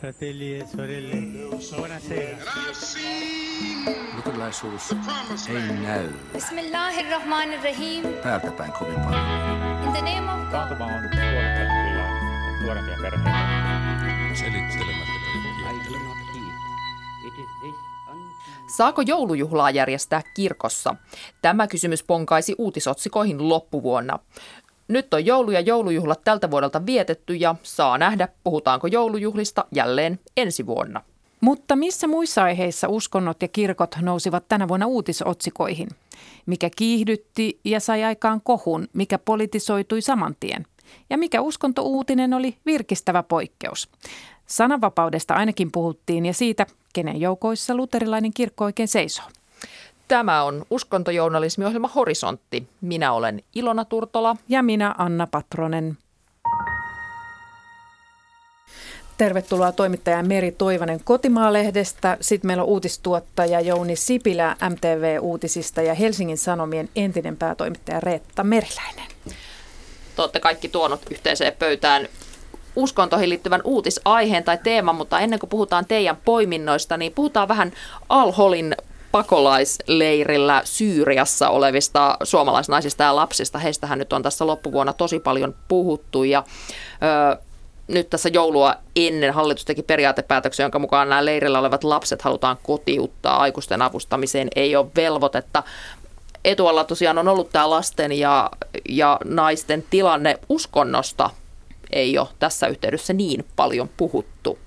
fratelli e sorelle, buonasera. Luterilaisuus ei näy Bismillahirrahmanirrahim. päältä päin kovin paljon. In the name of. Taantuma on nuorempia perheitä. Selittelemättä Saako joulujuhlaa järjestää kirkossa? Tämä kysymys ponkaisi uutisotsikoihin loppuvuonna. Nyt on joulu ja joulujuhlat tältä vuodelta vietetty ja saa nähdä, puhutaanko joulujuhlista jälleen ensi vuonna. Mutta missä muissa aiheissa uskonnot ja kirkot nousivat tänä vuonna uutisotsikoihin? Mikä kiihdytti ja sai aikaan kohun, mikä politisoitui saman tien? Ja mikä uskontouutinen oli virkistävä poikkeus? Sananvapaudesta ainakin puhuttiin ja siitä, kenen joukoissa luterilainen kirkko oikein seisoo. Tämä on uskontojournalismiohjelma Horisontti. Minä olen Ilona Turtola. Ja minä Anna Patronen. Tervetuloa toimittaja Meri Toivanen Kotimaalehdestä. Sitten meillä on uutistuottaja Jouni Sipilä MTV-uutisista ja Helsingin Sanomien entinen päätoimittaja Reetta Meriläinen. Te olette kaikki tuonut yhteiseen pöytään uskontoihin liittyvän uutisaiheen tai teeman, mutta ennen kuin puhutaan teidän poiminnoista, niin puhutaan vähän Al-Holin pakolaisleirillä Syyriassa olevista suomalaisnaisista ja lapsista. Heistähän nyt on tässä loppuvuonna tosi paljon puhuttu ja ö, nyt tässä joulua ennen hallitus teki periaatepäätöksen, jonka mukaan nämä leirillä olevat lapset halutaan kotiuttaa aikuisten avustamiseen, ei ole velvoitetta. Etualla tosiaan on ollut tämä lasten ja, ja naisten tilanne uskonnosta ei ole tässä yhteydessä niin paljon puhuttu.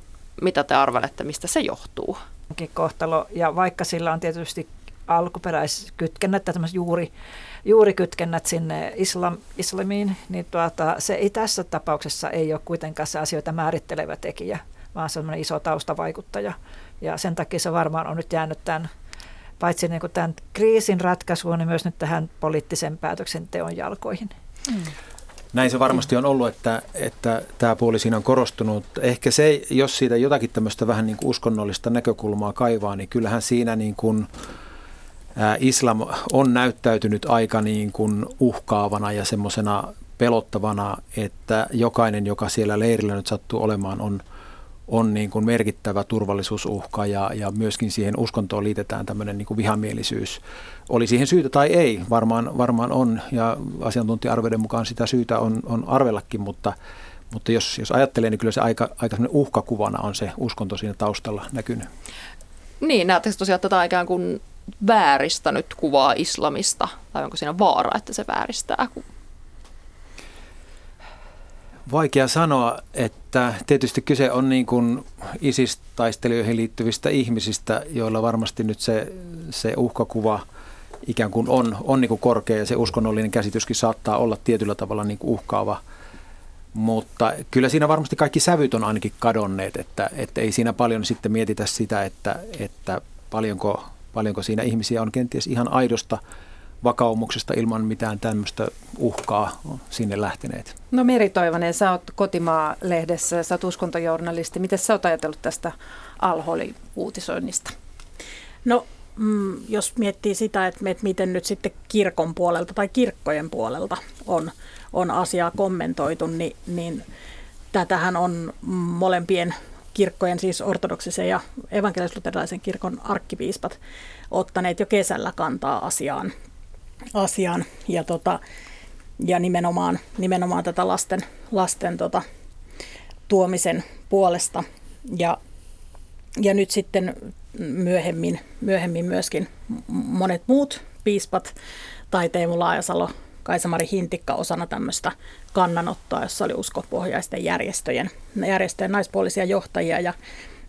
Mitä te arvelette, mistä se johtuu? Kohtalo. Ja vaikka sillä on tietysti alkuperäiskytkennät tai juuri, juurikytkennät sinne islam, islamiin, niin tuota, se ei tässä tapauksessa ei ole kuitenkaan se asioita määrittelevä tekijä, vaan semmoinen iso taustavaikuttaja. Ja sen takia se varmaan on nyt jäänyt tämän, paitsi niin kuin tämän kriisin ratkaisuun, niin myös nyt tähän poliittisen päätöksenteon jalkoihin. Mm. Näin se varmasti on ollut, että, että tämä puoli siinä on korostunut. Ehkä se, jos siitä jotakin tämmöistä vähän niin kuin uskonnollista näkökulmaa kaivaa, niin kyllähän siinä niin kuin, islam on näyttäytynyt aika niin kuin uhkaavana ja semmoisena pelottavana, että jokainen, joka siellä leirillä nyt sattuu olemaan, on, on niin kuin merkittävä turvallisuusuhka ja, ja myöskin siihen uskontoon liitetään tämmöinen niin kuin vihamielisyys. Oli siihen syytä tai ei, varmaan, varmaan on ja asiantuntija-arvioiden mukaan sitä syytä on, on arvellakin, mutta, mutta jos, jos ajattelee, niin kyllä se aika, aika uhkakuvana on se uskonto siinä taustalla näkynyt. Niin, näettekö tosiaan tätä ikään kuin vääristänyt kuvaa islamista, tai onko siinä vaara, että se vääristää Vaikea sanoa, että tietysti kyse on niin kuin ISIS-taistelijoihin liittyvistä ihmisistä, joilla varmasti nyt se, se uhkakuva ikään kuin on, on niin kuin korkea ja se uskonnollinen käsityskin saattaa olla tietyllä tavalla niin kuin uhkaava. Mutta kyllä siinä varmasti kaikki sävyt on ainakin kadonneet, että, että ei siinä paljon sitten mietitä sitä, että, että paljonko, paljonko siinä ihmisiä on kenties ihan aidosta vakaumuksesta ilman mitään tämmöistä uhkaa sinne lähteneet. No Meri Toivonen, sä oot Kotimaa-lehdessä, sä oot uskontojournalisti. Miten sä oot ajatellut tästä alholi-uutisoinnista? No mm, jos miettii sitä, että, että miten nyt sitten kirkon puolelta tai kirkkojen puolelta on, on asiaa kommentoitu, niin, niin tätähän on molempien kirkkojen, siis ortodoksisen ja evankelis kirkon arkkipiispat, ottaneet jo kesällä kantaa asiaan asiaan ja, tota, ja nimenomaan, nimenomaan tätä lasten, lasten tota, tuomisen puolesta. Ja, ja nyt sitten myöhemmin, myöhemmin myöskin monet muut piispat tai Teemu Laajasalo, Kaisamari Hintikka osana tämmöistä kannanottoa, jossa oli uskopohjaisten järjestöjen, järjestöjen naispuolisia johtajia ja,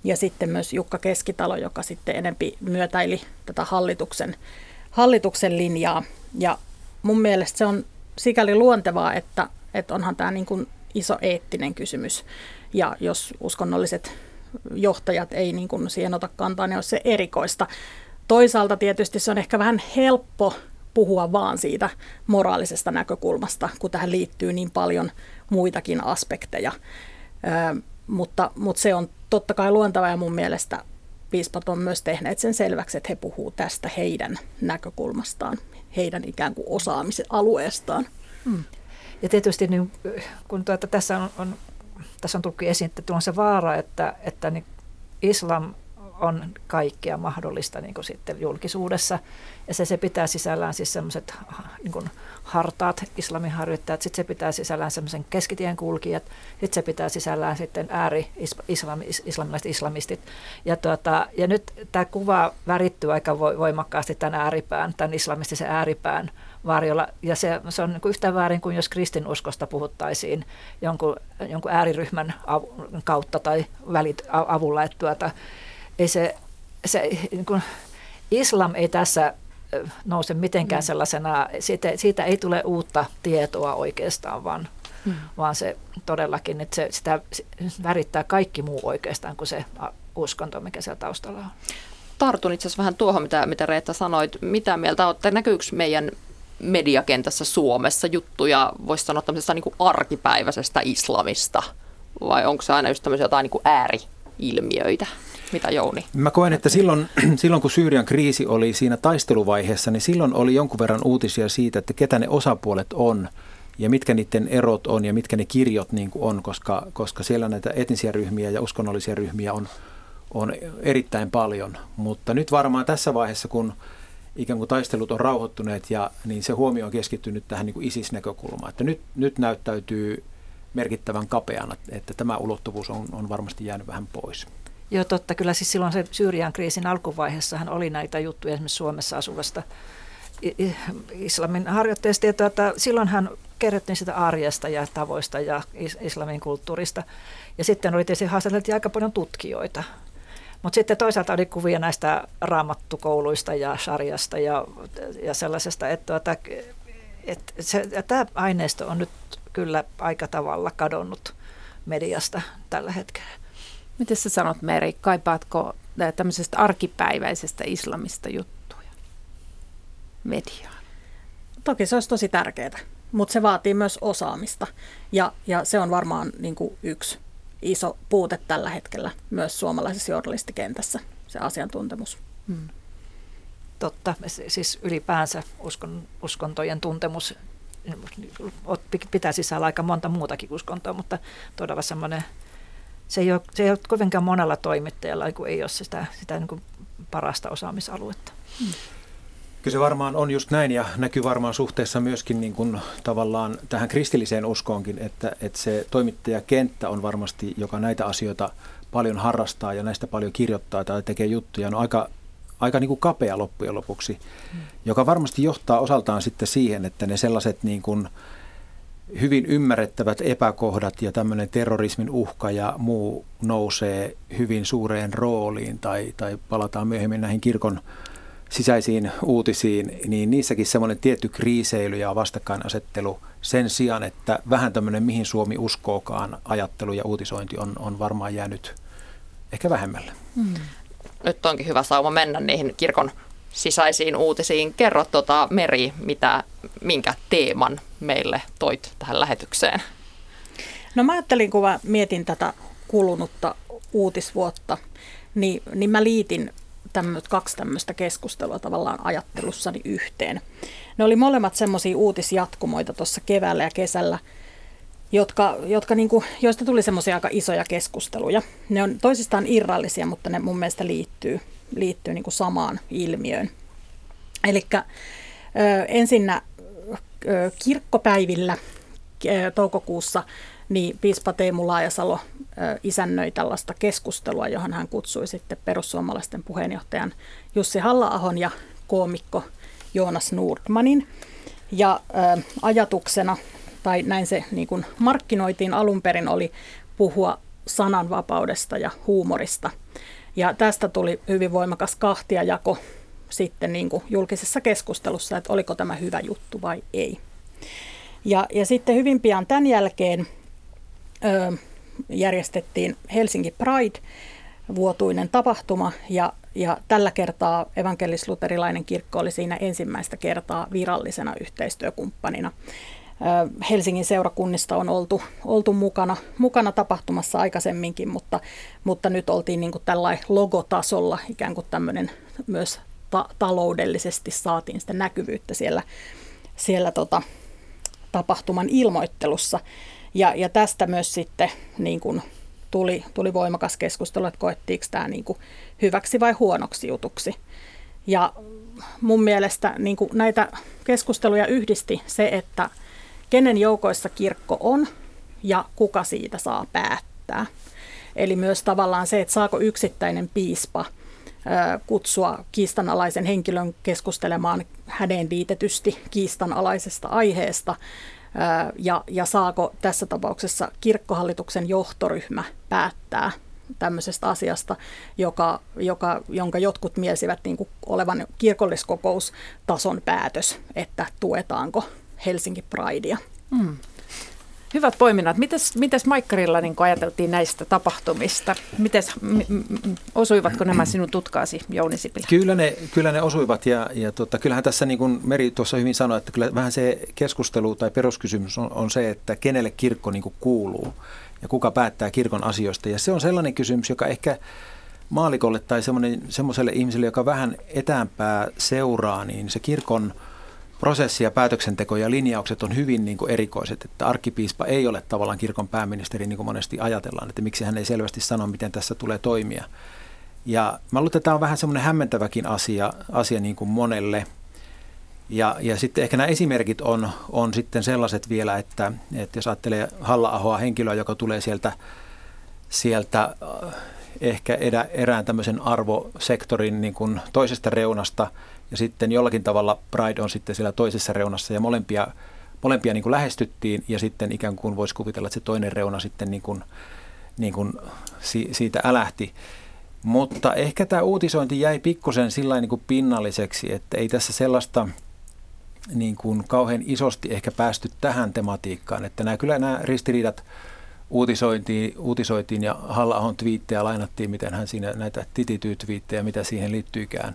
ja sitten myös Jukka Keskitalo, joka sitten enempi myötäili tätä hallituksen, hallituksen linjaa ja mun mielestä se on sikäli luontevaa, että, että onhan tämä niin kuin iso eettinen kysymys. Ja jos uskonnolliset johtajat ei niin kuin siihen ota kantaa, niin on se erikoista. Toisaalta tietysti se on ehkä vähän helppo puhua vaan siitä moraalisesta näkökulmasta, kun tähän liittyy niin paljon muitakin aspekteja. Ö, mutta, mutta se on totta kai luontava ja mun mielestä piispat on myös tehneet sen selväksi, että he puhuu tästä heidän näkökulmastaan heidän ikään kuin osaamisen alueestaan. Hmm. Ja tietysti niin, kun tuota, tässä on, on tässä on tullut esiin, että on se vaara, että, että niin islam on kaikkea mahdollista niin kuin sitten julkisuudessa. Ja se, se pitää sisällään siis semmoiset niin hartaat islaminharjoittajat, sitten se pitää sisällään semmoisen keskitien kulkijat, sitten se pitää sisällään sitten ääri islam, islamilaiset islamistit. Ja, tuota, ja nyt tämä kuva värittyy aika voimakkaasti tämän ääripään, tämän islamistisen ääripään varjolla. Ja se, se on niin kuin yhtä väärin kuin jos kristinuskosta puhuttaisiin jonkun, jonkun ääriryhmän av, kautta tai välit avulla. Että tuota, ei se, se niin kuin, islam ei tässä nouse mitenkään mm. sellaisena, siitä, siitä ei tule uutta tietoa oikeastaan, vaan, mm. vaan se todellakin, että se, sitä värittää kaikki muu oikeastaan kuin se uskonto, mikä siellä taustalla on. Tartun itse asiassa vähän tuohon, mitä, mitä Reetta sanoit. Mitä mieltä olette? Näkyykö meidän mediakentässä Suomessa juttuja, voisi sanoa tämmöisestä niin kuin arkipäiväisestä islamista? Vai onko se aina just tämmöisiä jotain niin kuin ääriilmiöitä? Mitä Jouni? Mä koen, että silloin, silloin kun Syyrian kriisi oli siinä taisteluvaiheessa, niin silloin oli jonkun verran uutisia siitä, että ketä ne osapuolet on ja mitkä niiden erot on ja mitkä ne kirjot niin kuin on, koska, koska siellä näitä etnisiä ryhmiä ja uskonnollisia ryhmiä on, on erittäin paljon. Mutta nyt varmaan tässä vaiheessa, kun ikään kuin taistelut on rauhoittuneet ja niin se huomio on keskittynyt tähän niin kuin ISIS-näkökulmaan, että nyt, nyt näyttäytyy merkittävän kapeana, että tämä ulottuvuus on, on varmasti jäänyt vähän pois. Joo, totta. Kyllä siis silloin se Syyrian kriisin alkuvaiheessahan oli näitä juttuja esimerkiksi Suomessa asuvasta islamin harjoitteesta. Ja tuota, silloinhan kerrottiin sitä arjesta ja tavoista ja islamin kulttuurista. Ja sitten oli tietysti haastateltiin aika paljon tutkijoita. Mutta sitten toisaalta oli kuvia näistä raamattukouluista ja sarjasta ja, ja sellaisesta, että tuota, et se, tämä aineisto on nyt kyllä aika tavalla kadonnut mediasta tällä hetkellä. Miten sä sanot Meri, kaipaatko tämmöisestä arkipäiväisestä islamista juttuja mediaan? Toki se olisi tosi tärkeää, mutta se vaatii myös osaamista ja, ja se on varmaan niin kuin yksi iso puute tällä hetkellä myös suomalaisessa journalistikentässä, se asiantuntemus. Hmm. Totta, siis ylipäänsä uskon, uskontojen tuntemus pitää sisällä aika monta muutakin uskontoa, mutta todella semmoinen se ei ole, se ei ole kovinkaan monella toimittajalla, kun ei ole sitä, sitä niin kuin parasta osaamisaluetta. Hmm. Kyllä se varmaan on just näin ja näkyy varmaan suhteessa myöskin niin kuin tavallaan tähän kristilliseen uskoonkin, että, että se toimittajakenttä on varmasti, joka näitä asioita paljon harrastaa ja näistä paljon kirjoittaa tai tekee juttuja, on aika, aika niin kuin kapea loppujen lopuksi, hmm. joka varmasti johtaa osaltaan sitten siihen, että ne sellaiset niin kuin, hyvin ymmärrettävät epäkohdat ja tämmöinen terrorismin uhka ja muu nousee hyvin suureen rooliin tai, tai palataan myöhemmin näihin kirkon sisäisiin uutisiin, niin niissäkin semmoinen tietty kriiseily ja vastakkainasettelu sen sijaan, että vähän tämmöinen mihin Suomi uskookaan ajattelu ja uutisointi on, on varmaan jäänyt ehkä vähemmälle. Hmm. Nyt onkin hyvä sauma mennä niihin kirkon sisäisiin uutisiin. Kerro tuota, Meri, mitä, minkä teeman meille toit tähän lähetykseen? No mä ajattelin, kun mä mietin tätä kulunutta uutisvuotta, niin, niin mä liitin tämmöt, kaksi tämmöistä keskustelua tavallaan ajattelussani yhteen. Ne oli molemmat semmoisia uutisjatkumoita tuossa keväällä ja kesällä, jotka, jotka niinku, joista tuli semmoisia aika isoja keskusteluja. Ne on toisistaan irrallisia, mutta ne mun mielestä liittyy, liittyy niinku samaan ilmiöön. Eli ensinnä kirkkopäivillä toukokuussa niin piispa Teemu Laajasalo isännöi tällaista keskustelua, johon hän kutsui sitten perussuomalaisten puheenjohtajan Jussi halla ja koomikko Joonas Nordmanin. Ja ajatuksena, tai näin se niin kuin markkinoitiin alun perin, oli puhua sananvapaudesta ja huumorista. Ja tästä tuli hyvin voimakas kahtiajako sitten niin kuin julkisessa keskustelussa, että oliko tämä hyvä juttu vai ei. Ja, ja sitten hyvin pian tämän jälkeen ö, järjestettiin Helsinki Pride, vuotuinen tapahtuma, ja, ja tällä kertaa evankelis-luterilainen kirkko oli siinä ensimmäistä kertaa virallisena yhteistyökumppanina. Helsingin seurakunnista on oltu, oltu mukana, mukana tapahtumassa aikaisemminkin, mutta, mutta nyt oltiin niin kuin tällainen logotasolla ikään kuin tämmöinen myös ta- taloudellisesti saatiin sitä näkyvyyttä siellä, siellä tota, tapahtuman ilmoittelussa. Ja, ja tästä myös sitten niin kuin tuli, tuli voimakas keskustelu, että koettiinko tämä niin kuin hyväksi vai huonoksi jutuksi. Ja mun mielestä niin kuin näitä keskusteluja yhdisti se, että kenen joukoissa kirkko on ja kuka siitä saa päättää. Eli myös tavallaan se, että saako yksittäinen piispa kutsua kiistanalaisen henkilön keskustelemaan häneen liitetysti kiistanalaisesta aiheesta, ja, ja saako tässä tapauksessa kirkkohallituksen johtoryhmä päättää tämmöisestä asiasta, joka, joka, jonka jotkut mielsivät niin olevan kirkolliskokoustason päätös, että tuetaanko Helsinki Pridea. Mm. Hyvät poiminnat. Mites, mites Maikkarilla niin ajateltiin näistä tapahtumista? Mites, m- m- osuivatko nämä sinun tutkaasi, Jouni Sipilä? Kyllä ne, kyllä ne osuivat ja, ja tota, kyllähän tässä niin kuin Meri tuossa hyvin sanoi, että kyllä vähän se keskustelu tai peruskysymys on, on se, että kenelle kirkko niin kuin kuuluu ja kuka päättää kirkon asioista. Ja se on sellainen kysymys, joka ehkä maalikolle tai semmoiselle ihmiselle, joka vähän etäämpää seuraa, niin se kirkon – prosessi ja päätöksenteko ja linjaukset on hyvin niin kuin erikoiset, että arkkipiispa ei ole tavallaan kirkon pääministeri, niin kuin monesti ajatellaan, että miksi hän ei selvästi sano, miten tässä tulee toimia. Ja mä luulen, että tämä on vähän semmoinen hämmentäväkin asia, asia niin kuin monelle. Ja, ja sitten ehkä nämä esimerkit on, on sitten sellaiset vielä, että, että jos ajattelee Halla-ahoa henkilöä, joka tulee sieltä, sieltä äh, ehkä erään tämmöisen arvosektorin niin kuin toisesta reunasta – ja sitten jollakin tavalla Pride on sitten siellä toisessa reunassa ja molempia, molempia niin kuin lähestyttiin ja sitten ikään kuin voisi kuvitella, että se toinen reuna sitten niin kuin, niin kuin si, siitä älähti. Mutta ehkä tämä uutisointi jäi pikkusen sillä niin kuin pinnalliseksi, että ei tässä sellaista niin kuin kauhean isosti ehkä päästy tähän tematiikkaan. Että nämä, kyllä nämä ristiriidat uutisoitiin, uutisoitiin ja Halla-ahon twiittejä lainattiin, miten hän siinä näitä titityytviittejä, mitä siihen liittyyikään.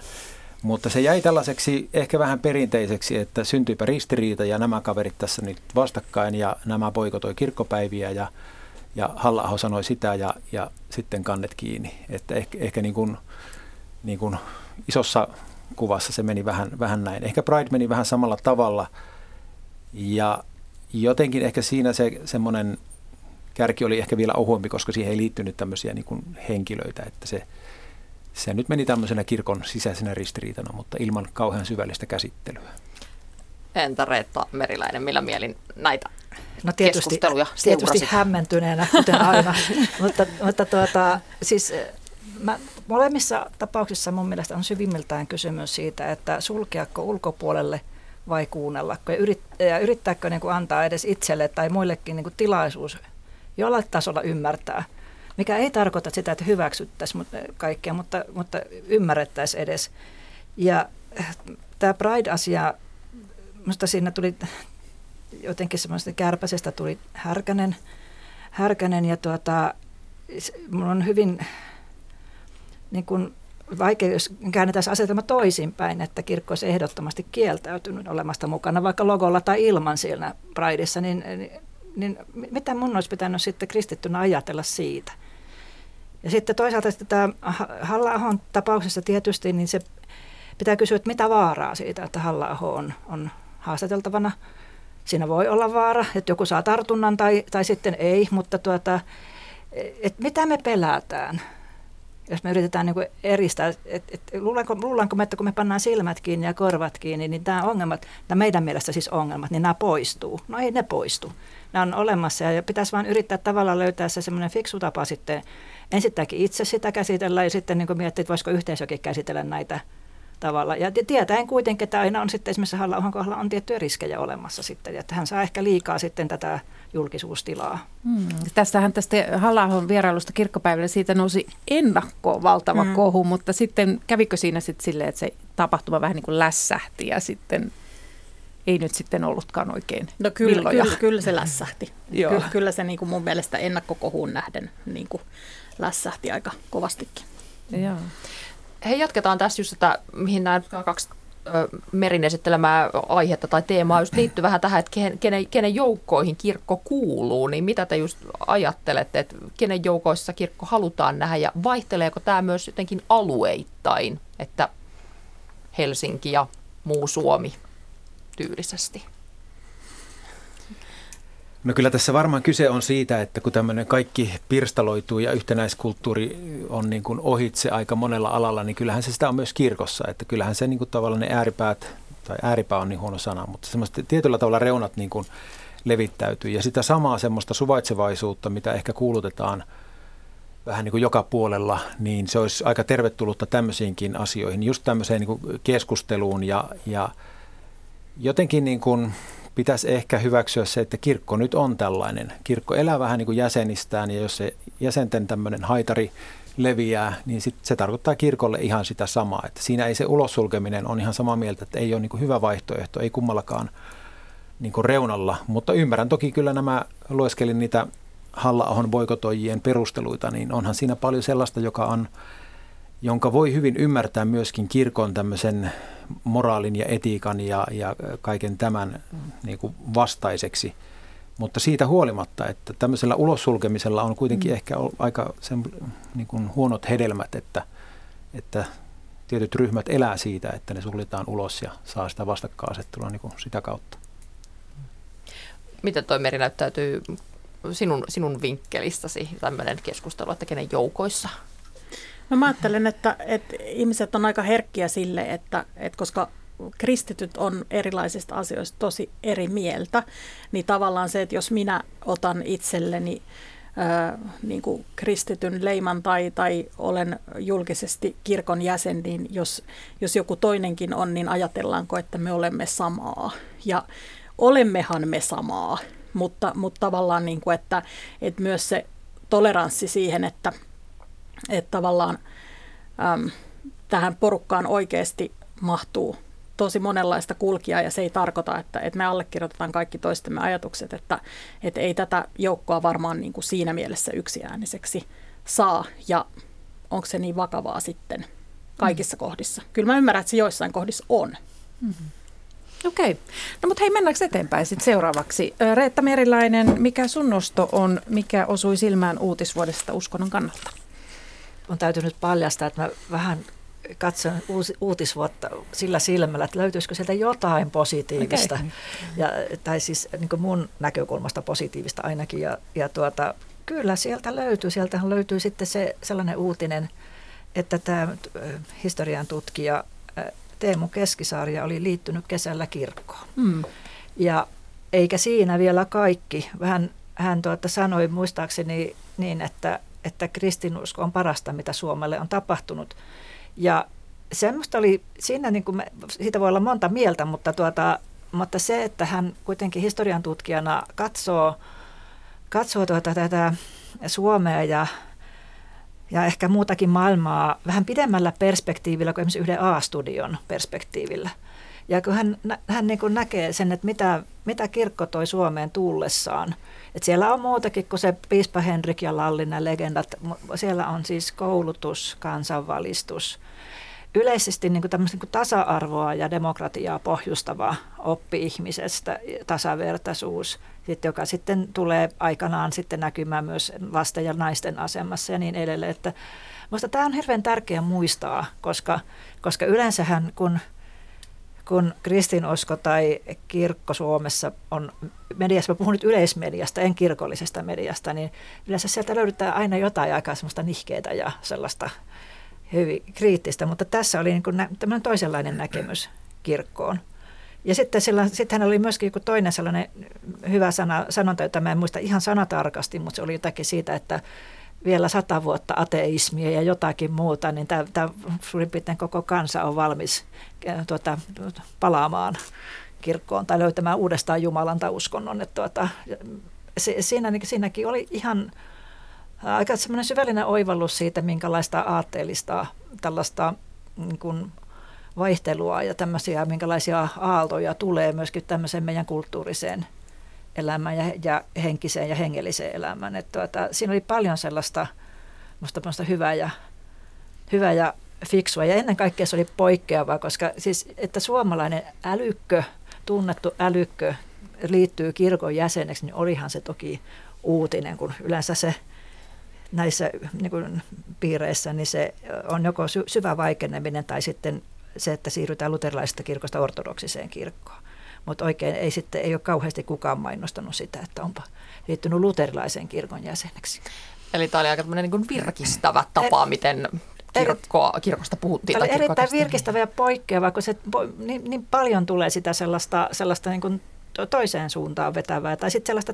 Mutta se jäi tällaiseksi ehkä vähän perinteiseksi, että syntyypä ristiriita ja nämä kaverit tässä nyt vastakkain ja nämä poikotoi kirkkopäiviä ja, ja halla sanoi sitä ja, ja sitten kannet kiinni. Että ehkä, ehkä niin kuin, niin kuin isossa kuvassa se meni vähän, vähän näin. Ehkä Pride meni vähän samalla tavalla ja jotenkin ehkä siinä se semmoinen kärki oli ehkä vielä ohuempi, koska siihen ei liittynyt tämmöisiä niin kuin henkilöitä, että se – se nyt meni tämmöisenä kirkon sisäisenä ristiriitana, mutta ilman kauhean syvällistä käsittelyä. Entä Reetta Meriläinen, millä mielin näitä No tietysti, keskusteluja tietysti hämmentyneenä, kuten aina. mutta mutta tuota, siis eh, mä, molemmissa tapauksissa mun mielestä on syvimmiltään kysymys siitä, että sulkeako ulkopuolelle vai kuunnellako ja, yrit, ja yrittääkö niin kuin antaa edes itselle tai muillekin niin kuin tilaisuus jollain tasolla ymmärtää – mikä ei tarkoita sitä, että hyväksyttäisiin kaikkea, mutta, mutta ymmärrettäisiin edes. Ja äh, tämä Pride-asia, minusta siinä tuli jotenkin semmoista kärpäisestä tuli härkänen, härkänen ja tuota, minulla on hyvin niin kuin, vaikea, jos käännetään asetelma toisinpäin, että kirkko olisi ehdottomasti kieltäytynyt olemasta mukana, vaikka logolla tai ilman siellä Prideissa, niin, niin, niin mitä mun olisi pitänyt sitten kristittynä ajatella siitä – ja sitten toisaalta sitten tämä halla tapauksessa tietysti, niin se pitää kysyä, että mitä vaaraa siitä, että halla on, on haastateltavana. Siinä voi olla vaara, että joku saa tartunnan tai, tai sitten ei, mutta tuota, että mitä me pelätään, jos me yritetään niin kuin eristää, että et, luullaanko, luullaanko me, että kun me pannaan silmät kiinni ja korvat kiinni, niin tämä ongelmat, nämä meidän mielestä siis ongelmat, niin nämä poistuu. No ei ne poistu. Nämä on olemassa ja pitäisi vain yrittää tavallaan löytää se semmoinen fiksu tapa sitten ensittäänkin itse sitä käsitellä ja sitten niin miettiä, että voisiko yhteisökin käsitellä näitä tavalla. Ja tietäen kuitenkin, että aina on sitten esimerkiksi halla kohdalla on tiettyjä riskejä olemassa sitten, että hän saa ehkä liikaa sitten tätä julkisuustilaa. Hmm. Tästähän tästä halla vierailusta kirkkopäivällä siitä nousi ennakkoon valtava hmm. kohu, mutta sitten kävikö siinä sitten silleen, että se tapahtuma vähän niin kuin lässähti ja sitten ei nyt sitten ollutkaan oikein No kyllä, kyllä, kyllä se lässähti. Ky, kyllä se niin kuin mun mielestä ennakkokohuun nähden niin kuin lässähti aika kovastikin. Joo. Hei, jatketaan tässä just, että mihin nämä kaksi Merin esittelemää aihetta tai teemaa just liittyy vähän tähän, että kenen, kenen joukkoihin kirkko kuuluu, niin mitä te just ajattelette, että kenen joukoissa kirkko halutaan nähdä ja vaihteleeko tämä myös jotenkin alueittain, että Helsinki ja muu Suomi tyylisesti? No kyllä tässä varmaan kyse on siitä, että kun tämmöinen kaikki pirstaloituu ja yhtenäiskulttuuri on niin kuin ohitse aika monella alalla, niin kyllähän se sitä on myös kirkossa. Että kyllähän se niin kuin tavallaan ne ääripäät, tai ääripää on niin huono sana, mutta semmoista tietyllä tavalla reunat niin kuin levittäytyy. Ja sitä samaa semmoista suvaitsevaisuutta, mitä ehkä kuulutetaan vähän niin kuin joka puolella, niin se olisi aika tervetullutta tämmöisiinkin asioihin, just tämmöiseen niin kuin keskusteluun ja, ja jotenkin niin kuin pitäisi ehkä hyväksyä se, että kirkko nyt on tällainen. Kirkko elää vähän niin kuin jäsenistään ja jos se jäsenten tämmöinen haitari leviää, niin sit se tarkoittaa kirkolle ihan sitä samaa. Että siinä ei se ulossulkeminen on ihan samaa mieltä, että ei ole niin kuin hyvä vaihtoehto, ei kummallakaan niin kuin reunalla. Mutta ymmärrän toki kyllä nämä, lueskelin niitä halla boikotoijien perusteluita, niin onhan siinä paljon sellaista, joka on, jonka voi hyvin ymmärtää myöskin kirkon tämmöisen moraalin ja etiikan ja, ja kaiken tämän niin kuin vastaiseksi. Mutta siitä huolimatta, että tämmöisellä ulossulkemisella on kuitenkin mm. ehkä aika sen, niin kuin huonot hedelmät, että, että tietyt ryhmät elää siitä, että ne suljetaan ulos ja saa sitä vastakkainasettelua niin kuin sitä kautta. Miten toi meri näyttäytyy sinun, sinun vinkkelistäsi tämmöinen keskustelu, että kenen joukoissa No mä ajattelen, että, että ihmiset on aika herkkiä sille, että, että koska kristityt on erilaisista asioista tosi eri mieltä, niin tavallaan se, että jos minä otan itselleni ää, niin kuin kristityn leiman tai, tai olen julkisesti kirkon jäsen, niin jos, jos joku toinenkin on, niin ajatellaanko, että me olemme samaa. Ja olemmehan me samaa, mutta, mutta tavallaan, niin kuin, että, että myös se toleranssi siihen, että – että tavallaan äm, tähän porukkaan oikeasti mahtuu tosi monenlaista kulkia ja se ei tarkoita, että, että me allekirjoitetaan kaikki toistemme ajatukset, että, että ei tätä joukkoa varmaan niin kuin siinä mielessä yksiääniseksi saa ja onko se niin vakavaa sitten kaikissa mm. kohdissa. Kyllä mä ymmärrän, että se joissain kohdissa on. Mm-hmm. Okei. Okay. No mutta hei, mennäänkö eteenpäin sitten seuraavaksi? Reetta Merilainen, mikä sun nosto on, mikä osui silmään uutisvuodesta uskonnon kannalta? On täytynyt paljastaa, että mä vähän katson uusi, uutisvuotta sillä silmällä, että löytyisikö sieltä jotain positiivista. Okay. Ja, tai siis niin mun näkökulmasta positiivista ainakin. Ja, ja tuota, kyllä sieltä löytyy. Sieltähän löytyy sitten se sellainen uutinen, että tämä historian tutkija Teemu Keskisarja oli liittynyt kesällä kirkkoon. Mm. Ja eikä siinä vielä kaikki. Vähän hän tuota sanoi muistaakseni niin, että että kristinusko on parasta, mitä Suomelle on tapahtunut. Ja semmoista oli, siinä niin kuin me, siitä voi olla monta mieltä, mutta, tuota, mutta se, että hän kuitenkin historian tutkijana katsoo, katsoo tuota, tätä Suomea ja, ja ehkä muutakin maailmaa vähän pidemmällä perspektiivillä kuin esimerkiksi yhden A-studion perspektiivillä. Ja kun hän, hän niin kuin näkee sen, että mitä, mitä kirkko toi Suomeen tullessaan – et siellä on muutakin kuin se piispa Henrik ja Lallinen legendat. Siellä on siis koulutus, kansanvalistus, yleisesti niin kuin niin kuin tasa-arvoa ja demokratiaa pohjustava oppi ihmisestä, tasavertaisuus, sitten, joka sitten tulee aikanaan sitten näkymään myös lasten ja naisten asemassa ja niin edelleen. Että Minusta tämä on hirveän tärkeää muistaa, koska, koska yleensähän kun – kun kristinusko tai kirkko Suomessa on mediassa, mä puhun nyt yleismediasta, en kirkollisesta mediasta, niin yleensä sieltä löydetään aina jotain aikaa semmoista nihkeitä ja sellaista hyvin kriittistä, mutta tässä oli niin kuin tämmöinen toisenlainen näkemys kirkkoon. Ja sitten, sillä, sitten hän oli myöskin joku toinen sellainen hyvä sana, sanonta, jota mä en muista ihan sanatarkasti, mutta se oli jotakin siitä, että vielä sata vuotta ateismia ja jotakin muuta, niin tämä, suurin piirtein koko kansa on valmis tuota, palaamaan kirkkoon tai löytämään uudestaan Jumalan tai uskonnon. Että tuota, se, siinä, siinäkin oli ihan aika semmoinen syvällinen oivallus siitä, minkälaista aatteellista tällaista niin kuin vaihtelua ja tämmöisiä, minkälaisia aaltoja tulee myöskin tämmöiseen meidän kulttuuriseen elämään ja, ja henkiseen ja hengelliseen elämään. Että tuota, siinä oli paljon sellaista musta hyvää ja, hyvää ja fiksua ja ennen kaikkea se oli poikkeavaa, koska siis, että suomalainen älykkö, tunnettu älykkö liittyy kirkon jäseneksi, niin olihan se toki uutinen, kun yleensä se näissä niin kuin, piireissä niin se on joko syvä vaikeneminen tai sitten se, että siirrytään luterilaisesta kirkosta ortodoksiseen kirkkoon. Mutta oikein ei sitten ei ole kauheasti kukaan mainostanut sitä, että onpa liittynyt luterilaisen kirkon jäseneksi. Eli tämä oli aika niin kuin virkistävä tapa, miten kirkkoa, kirkosta puhuttiin. Tämä oli erittäin virkistävä ja poikkeava, kun se niin, niin paljon tulee sitä sellaista, sellaista niin kuin toiseen suuntaan vetävää tai sitten sellaista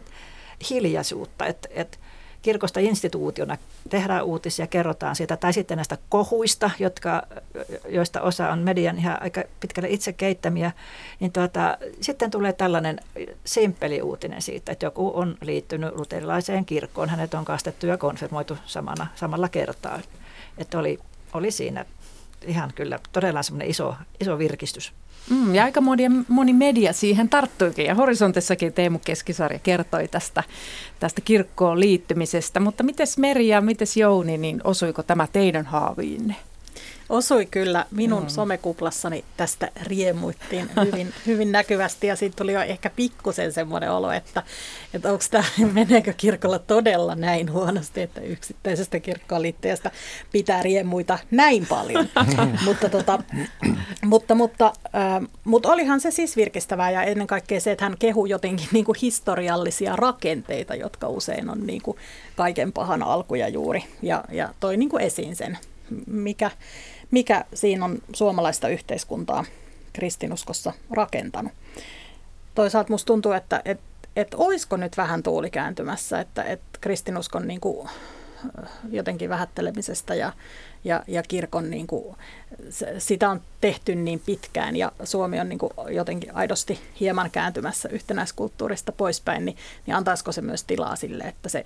hiljaisuutta, että, että kirkosta instituutiona tehdään uutisia, kerrotaan siitä, tai sitten näistä kohuista, jotka, joista osa on median ihan aika pitkälle itse keittämiä, niin tuota, sitten tulee tällainen simppeli uutinen siitä, että joku on liittynyt luterilaiseen kirkkoon, hänet on kastettu ja konfirmoitu samana, samalla kertaa. Että oli, oli siinä ihan kyllä todella semmoinen iso, iso virkistys. Mm, ja aika moni, moni media siihen tarttuikin ja Horisontissakin Teemu Keskisarja kertoi tästä, tästä kirkkoon liittymisestä. Mutta miten Meri ja miten Jouni, niin osuiko tämä teidän haaviinne? Osui kyllä. Minun mm. somekuplassani tästä riemuittiin hyvin, hyvin näkyvästi ja siitä tuli jo ehkä pikkusen semmoinen olo, että, että onko tämä, meneekö kirkolla todella näin huonosti, että yksittäisestä kirkkoon liittyjästä pitää riemuita näin paljon. mutta, tota, mutta, mutta, äh, mutta olihan se siis virkistävää ja ennen kaikkea se, että hän kehui jotenkin niin kuin historiallisia rakenteita, jotka usein on niin kuin kaiken pahan alkuja juuri ja, ja toi niin kuin esiin sen, mikä, mikä siinä on suomalaista yhteiskuntaa kristinuskossa rakentanut. Toisaalta musta tuntuu, että et, et olisiko nyt vähän tuuli kääntymässä, että et kristinuskon niin kuin, jotenkin vähättelemisestä ja, ja, ja kirkon, niin kuin, sitä on tehty niin pitkään ja Suomi on niin kuin, jotenkin aidosti hieman kääntymässä yhtenäiskulttuurista poispäin, niin, niin antaisiko se myös tilaa sille, että se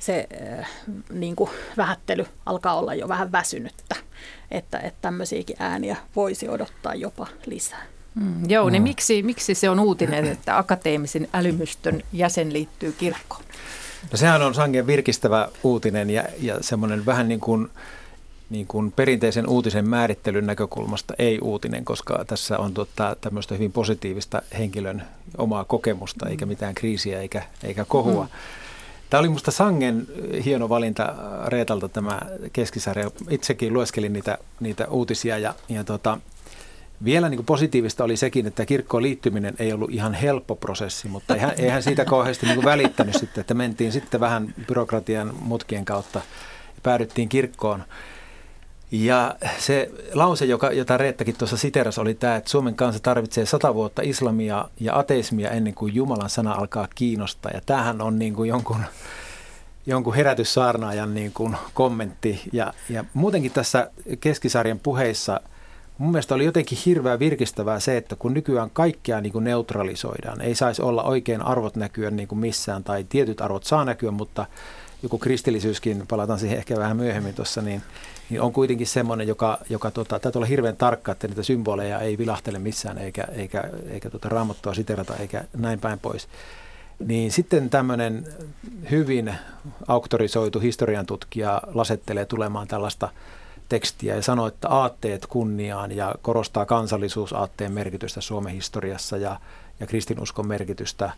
se äh, niin kuin vähättely alkaa olla jo vähän väsynyttä, että, että tämmöisiäkin ääniä voisi odottaa jopa lisää. Mm, joo, niin miksi, miksi se on uutinen, että akateemisen älymystön jäsen liittyy kirkkoon? No sehän on sangen virkistävä uutinen ja, ja semmoinen vähän niin kuin, niin kuin perinteisen uutisen määrittelyn näkökulmasta ei uutinen, koska tässä on tota, tämmöistä hyvin positiivista henkilön omaa kokemusta, eikä mitään kriisiä eikä, eikä kohua. Mm. Tämä oli minusta sangen hieno valinta Reetalta tämä keskisarja. Itsekin lueskelin niitä, niitä uutisia ja, ja tota, vielä niin kuin positiivista oli sekin, että kirkkoon liittyminen ei ollut ihan helppo prosessi, mutta eihän, eihän siitä kauheasti niin kuin välittänyt sitten, että mentiin sitten vähän byrokratian mutkien kautta ja päädyttiin kirkkoon. Ja se lause, joka, jota Reettakin tuossa siteras, oli tämä, että Suomen kansa tarvitsee sata vuotta islamia ja ateismia ennen kuin Jumalan sana alkaa kiinnostaa. Ja tämähän on niin kuin jonkun, jonkun herätyssaarnaajan niin kuin kommentti. Ja, ja muutenkin tässä keskisarjan puheissa mun mielestä oli jotenkin hirveän virkistävää se, että kun nykyään kaikkea niin kuin neutralisoidaan, ei saisi olla oikein arvot näkyä niin kuin missään, tai tietyt arvot saa näkyä, mutta joku kristillisyyskin, palataan siihen ehkä vähän myöhemmin tuossa, niin – niin on kuitenkin semmoinen, joka, joka tota, täytyy olla hirveän tarkka, että niitä symboleja ei vilahtele missään, eikä, eikä, eikä tota raamattua siterata, eikä näin päin pois. Niin sitten tämmöinen hyvin auktorisoitu historian tutkija lasettelee tulemaan tällaista tekstiä ja sanoo, että aatteet kunniaan ja korostaa kansallisuusaatteen merkitystä Suomen historiassa ja, ja kristinuskon merkitystä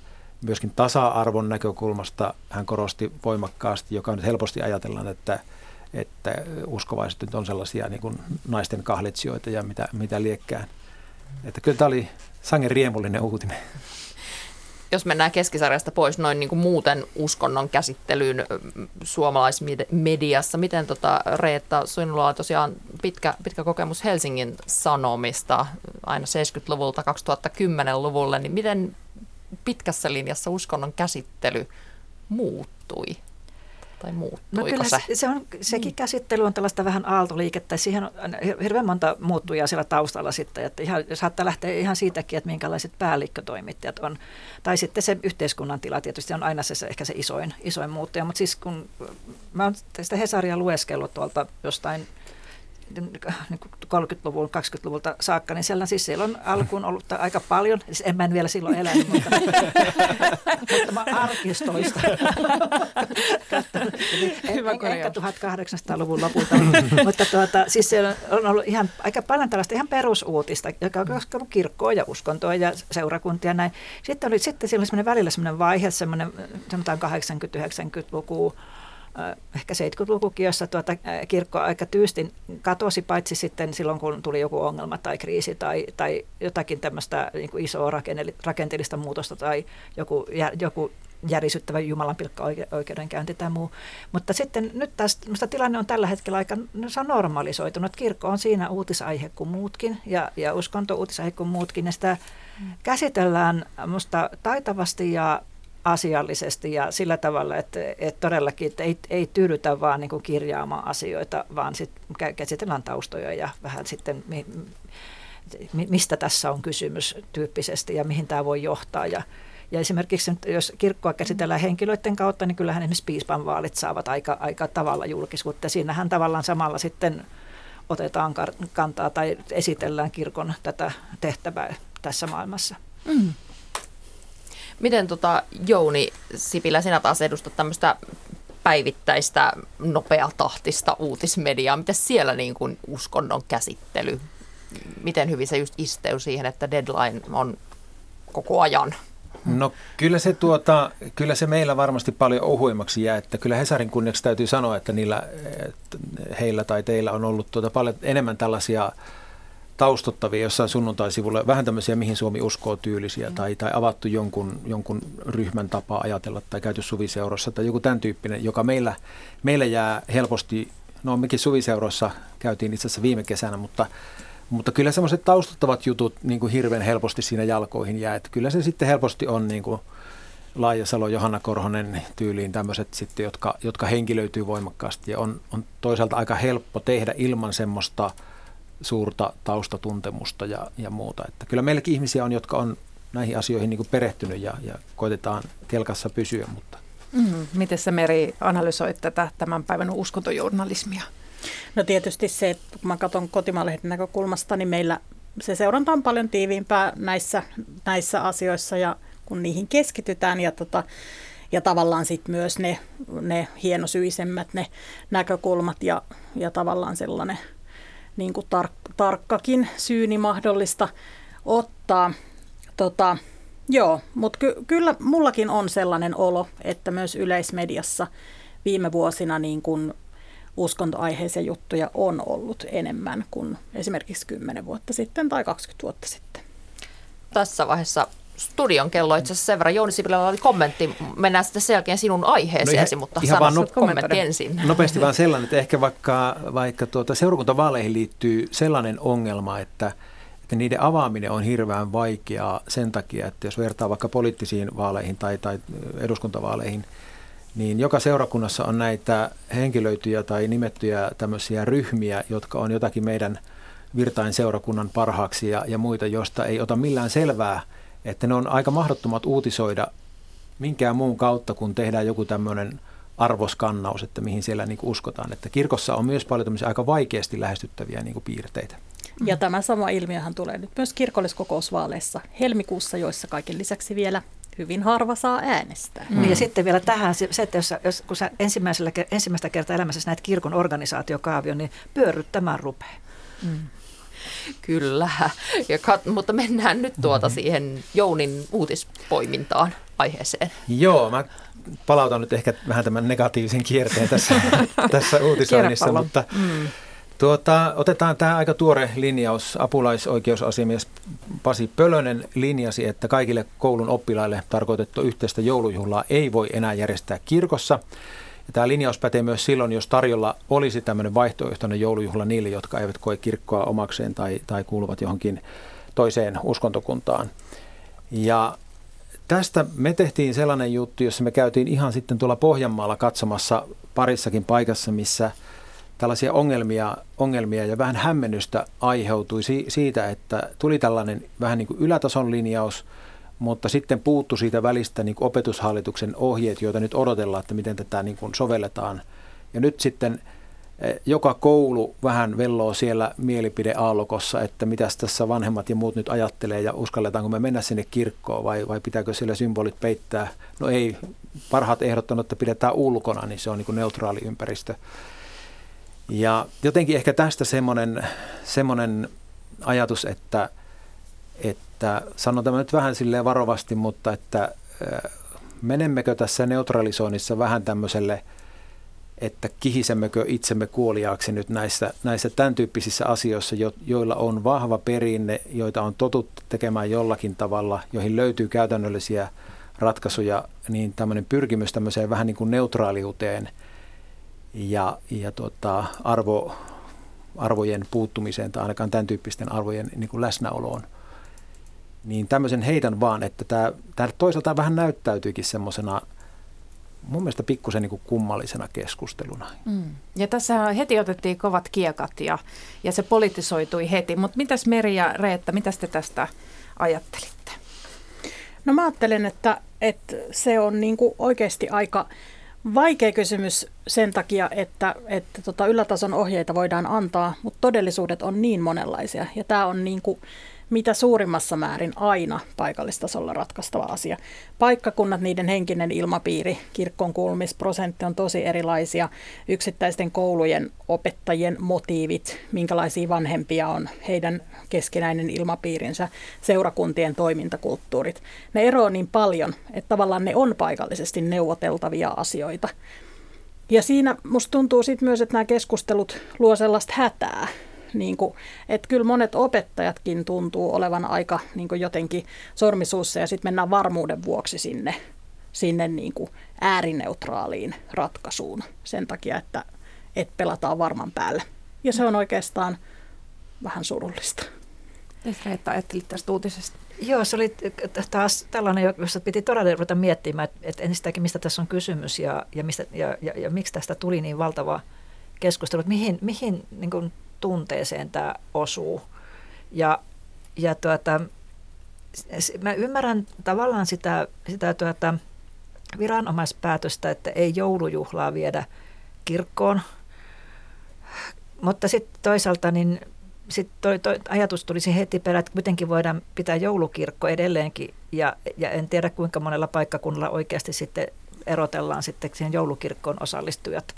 myöskin tasa-arvon näkökulmasta hän korosti voimakkaasti, joka nyt helposti ajatellaan, että että uskovaiset nyt on sellaisia niin kuin naisten kahletsijoita ja mitä, mitä liekkään. Että kyllä tämä oli sangen riemullinen uutinen. Jos mennään keskisarjasta pois noin niin kuin muuten uskonnon käsittelyyn suomalaismediassa, miten tota, Reetta, sinulla on tosiaan pitkä, pitkä kokemus Helsingin Sanomista aina 70-luvulta 2010-luvulle, niin miten pitkässä linjassa uskonnon käsittely muuttui? tai muuttuiko no kyllä se? se on, sekin niin. käsittely on tällaista vähän aaltoliikettä. Siihen on hirveän monta muuttujaa siellä taustalla sitten. Että ihan, saattaa lähteä ihan siitäkin, että minkälaiset päällikkötoimittajat on. Tai sitten se yhteiskunnan tila tietysti on aina se, se ehkä se isoin, isoin muuttuja. Mutta siis kun mä oon tästä Hesaria lueskellut tuolta jostain 30-luvun, 20-luvulta saakka, niin siellä, siis siellä on alkuun ollut aika paljon, siis en mä en vielä silloin elänyt, mutta, mutta mä arkistoista. Hyvä en, ehkä 1800-luvun lopulta, mutta tuota, siis siellä on ollut ihan aika paljon tällaista ihan perusuutista, joka on koskenut kirkkoa ja uskontoa ja seurakuntia ja näin. Sitten oli sitten siellä oli välillä semmoinen vaihe, semmoinen 80-90-luku, äh, ehkä 70-lukukin, jossa tuota, äh, kirkko aika tyystin katosi, paitsi sitten silloin, kun tuli joku ongelma tai kriisi tai, tai jotakin tämmöistä niin kuin isoa rakenteellista muutosta tai joku, joku järisyttävä Jumalan pilkka oikeudenkäynti tai muu. Mutta sitten nyt taas tilanne on tällä hetkellä aika no, se on normalisoitunut. Kirkko on siinä uutisaihe kuin muutkin ja, ja uskonto uutisaihe kuin muutkin. Ja sitä käsitellään minusta taitavasti ja asiallisesti ja sillä tavalla, että, että todellakin että ei, ei tyydytä vaan niin kuin kirjaamaan asioita, vaan sit käsitellään taustoja ja vähän sitten mi, mistä tässä on kysymys tyyppisesti ja mihin tämä voi johtaa. Ja, ja esimerkiksi jos kirkkoa käsitellään henkilöiden kautta, niin kyllähän esimerkiksi piispan vaalit saavat aika, aika tavalla julkisuutta. Siinähän tavallaan samalla sitten otetaan kantaa tai esitellään kirkon tätä tehtävää tässä maailmassa. Mm. Miten tota, Jouni Sipilä, sinä taas edustat tämmöistä päivittäistä nopeatahtista uutismediaa. Miten siellä niin kuin uskonnon käsittely, miten hyvin se just isteys siihen, että deadline on koko ajan? No kyllä se, tuota, kyllä se meillä varmasti paljon ohuimmaksi jää, että kyllä Hesarin kunniaksi täytyy sanoa, että niillä, että heillä tai teillä on ollut tuota paljon enemmän tällaisia taustottavia jossain sunnuntaisivulla, vähän tämmöisiä mihin Suomi uskoo tyylisiä mm. tai, tai avattu jonkun, jonkun ryhmän tapa ajatella tai käyty suviseurossa tai joku tämän tyyppinen, joka meillä, meillä jää helposti, no mekin suviseurossa käytiin itse asiassa viime kesänä, mutta mutta kyllä semmoiset taustattavat jutut niin kuin hirveän helposti siinä jalkoihin jää. Että kyllä se sitten helposti on niin kuin Laajasalo, Johanna Korhonen tyyliin tämmöiset sitten, jotka, jotka henkilöityy voimakkaasti ja on, on toisaalta aika helppo tehdä ilman semmoista suurta taustatuntemusta ja, ja muuta. Että kyllä meilläkin ihmisiä on, jotka on näihin asioihin niin perehtynyt ja, ja koitetaan kelkassa pysyä. Mutta. Mm, miten sä Meri analysoit tätä tämän päivän uskontojournalismia? No tietysti se, että kun mä katson kotimaalehden näkökulmasta, niin meillä se seuranta on paljon tiiviimpää näissä, näissä asioissa ja kun niihin keskitytään ja, tota, ja tavallaan sitten myös ne, ne hienosyisemmät ne näkökulmat ja, ja tavallaan sellainen niin kuin tar- tarkkakin syyni mahdollista ottaa. Tota, joo, mutta ky- kyllä mullakin on sellainen olo, että myös yleismediassa viime vuosina niin kuin uskontoaiheisia juttuja on ollut enemmän kuin esimerkiksi 10 vuotta sitten tai 20 vuotta sitten. Tässä vaiheessa studion kello itse asiassa sen verran. Jouni Sipilällä oli kommentti. Mennään sitten sen jälkeen sinun aiheeseesi, no mutta ihan vaan no, kommentti ensin. Nopeasti vaan sellainen, että ehkä vaikka, vaikka tuota seurakuntavaaleihin liittyy sellainen ongelma, että, että niiden avaaminen on hirveän vaikeaa sen takia, että jos vertaa vaikka poliittisiin vaaleihin tai, tai eduskuntavaaleihin – niin joka seurakunnassa on näitä henkilöityjä tai nimettyjä tämmöisiä ryhmiä, jotka on jotakin meidän virtain seurakunnan parhaaksi ja, ja muita, josta ei ota millään selvää, että ne on aika mahdottomat uutisoida minkään muun kautta, kun tehdään joku tämmöinen arvoskannaus, että mihin siellä niin uskotaan. Että kirkossa on myös paljon tämmöisiä aika vaikeasti lähestyttäviä niin kuin piirteitä. Ja tämä sama ilmiöhän tulee nyt myös kirkolliskokousvaaleissa helmikuussa, joissa kaiken lisäksi vielä hyvin harva saa äänestää. Mm. Ja sitten vielä tähän se, että jos, jos kun sä ensimmäisellä, ensimmäistä kertaa elämässä näet kirkon organisaatiokaavion, niin pyörryttämään rupeaa. Mm. Kyllä, ja kat, mutta mennään nyt tuota mm-hmm. siihen Jounin uutispoimintaan aiheeseen. Joo, mä palautan nyt ehkä vähän tämän negatiivisen kierteen tässä, tässä uutisoinnissa, mutta mm. Tuota, otetaan tämä aika tuore linjaus. Apulaisoikeusasiamies Pasi Pölönen linjasi, että kaikille koulun oppilaille tarkoitettu yhteistä joulujuhlaa ei voi enää järjestää kirkossa. Ja tämä linjaus pätee myös silloin, jos tarjolla olisi tämmöinen vaihtoehtoinen joulujuhla niille, jotka eivät koe kirkkoa omakseen tai, tai kuuluvat johonkin toiseen uskontokuntaan. Ja tästä me tehtiin sellainen juttu, jossa me käytiin ihan sitten tuolla Pohjanmaalla katsomassa parissakin paikassa, missä – tällaisia ongelmia, ongelmia ja vähän hämmennystä aiheutui si- siitä, että tuli tällainen vähän niin kuin ylätason linjaus, mutta sitten puuttu siitä välistä niin opetushallituksen ohjeet, joita nyt odotellaan, että miten tätä niin kuin sovelletaan. Ja nyt sitten e, joka koulu vähän velloo siellä mielipideaallokossa, että mitä tässä vanhemmat ja muut nyt ajattelee ja uskalletaanko me mennä sinne kirkkoon vai, vai pitääkö siellä symbolit peittää. No ei, parhaat ehdottanut, että pidetään ulkona, niin se on niin kuin neutraali ympäristö. Ja jotenkin ehkä tästä semmoinen, semmoinen ajatus, että, että sanon tämä nyt vähän silleen varovasti, mutta että menemmekö tässä neutralisoinnissa vähän tämmöiselle että kihisemmekö itsemme kuoliaaksi nyt näissä, näissä tämän tyyppisissä asioissa, jo, joilla on vahva perinne, joita on totuttu tekemään jollakin tavalla, joihin löytyy käytännöllisiä ratkaisuja, niin tämmöinen pyrkimys tämmöiseen vähän niin kuin neutraaliuteen ja, ja tota, arvo, arvojen puuttumiseen tai ainakaan tämän tyyppisten arvojen niin kuin läsnäoloon, niin tämmöisen heitän vaan, että tämä, tämä toisaalta vähän näyttäytyykin semmoisena mun mielestä pikkusen niin kummallisena keskusteluna. Mm. Ja tässä heti otettiin kovat kiekat ja, ja se politisoitui heti. Mutta mitäs Meri ja Reetta, mitä te tästä ajattelitte? No mä ajattelen, että, että se on niin kuin oikeasti aika vaikea kysymys sen takia, että, että tota ylätason ohjeita voidaan antaa, mutta todellisuudet on niin monenlaisia. Ja tämä on niin kuin, mitä suurimmassa määrin aina paikallistasolla ratkaistava asia. Paikkakunnat, niiden henkinen ilmapiiri, kirkkoon kuulumisprosentti on tosi erilaisia. Yksittäisten koulujen opettajien motiivit, minkälaisia vanhempia on, heidän keskinäinen ilmapiirinsä, seurakuntien toimintakulttuurit. Ne eroaa niin paljon, että tavallaan ne on paikallisesti neuvoteltavia asioita. Ja siinä musta tuntuu sitten myös, että nämä keskustelut luo sellaista hätää, niin kuin, että kyllä monet opettajatkin tuntuu olevan aika niin kuin jotenkin sormisuussa ja sitten mennään varmuuden vuoksi sinne, sinne niin kuin äärineutraaliin ratkaisuun sen takia, että, että pelataan varman päälle. Ja se on oikeastaan vähän surullista. Reetta ajattelit tästä uutisesta? Joo, se oli taas tällainen, jossa piti todella ruveta miettimään, että ensistäkin mistä tässä on kysymys ja, ja, mistä, ja, ja, ja miksi tästä tuli niin valtava keskustelu, että mihin, mihin niin kuin tunteeseen tämä osuu. Ja, ja tuota, mä ymmärrän tavallaan sitä, sitä tuota, viranomaispäätöstä, että ei joulujuhlaa viedä kirkkoon. Mutta sitten toisaalta niin sit toi, toi ajatus tulisi heti perään, että kuitenkin voidaan pitää joulukirkko edelleenkin. Ja, ja en tiedä kuinka monella paikkakunnalla oikeasti sitten erotellaan sitten siihen joulukirkkoon osallistujat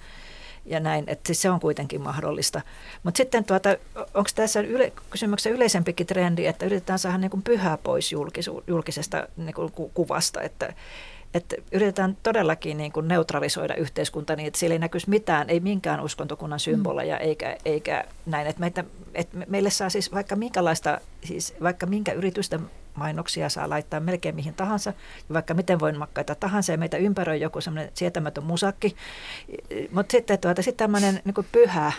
ja näin, että siis se on kuitenkin mahdollista. Mutta sitten tuota, onko tässä yle, kysymyksessä yleisempikin trendi, että yritetään saada niin kuin pyhää pois julkisu, julkisesta niin kuin kuvasta, että, että yritetään todellakin niin kuin neutralisoida yhteiskunta niin, että siellä ei näkyisi mitään, ei minkään uskontokunnan symboleja eikä, eikä näin. Että meitä, että meille saa siis vaikka minkälaista, siis vaikka minkä yritysten mainoksia saa laittaa melkein mihin tahansa, ja vaikka miten voimakkaita tahansa, ja meitä ympäröi joku semmoinen sietämätön musakki. Mutta sitten tuota, sit tämmöinen niin pyhä,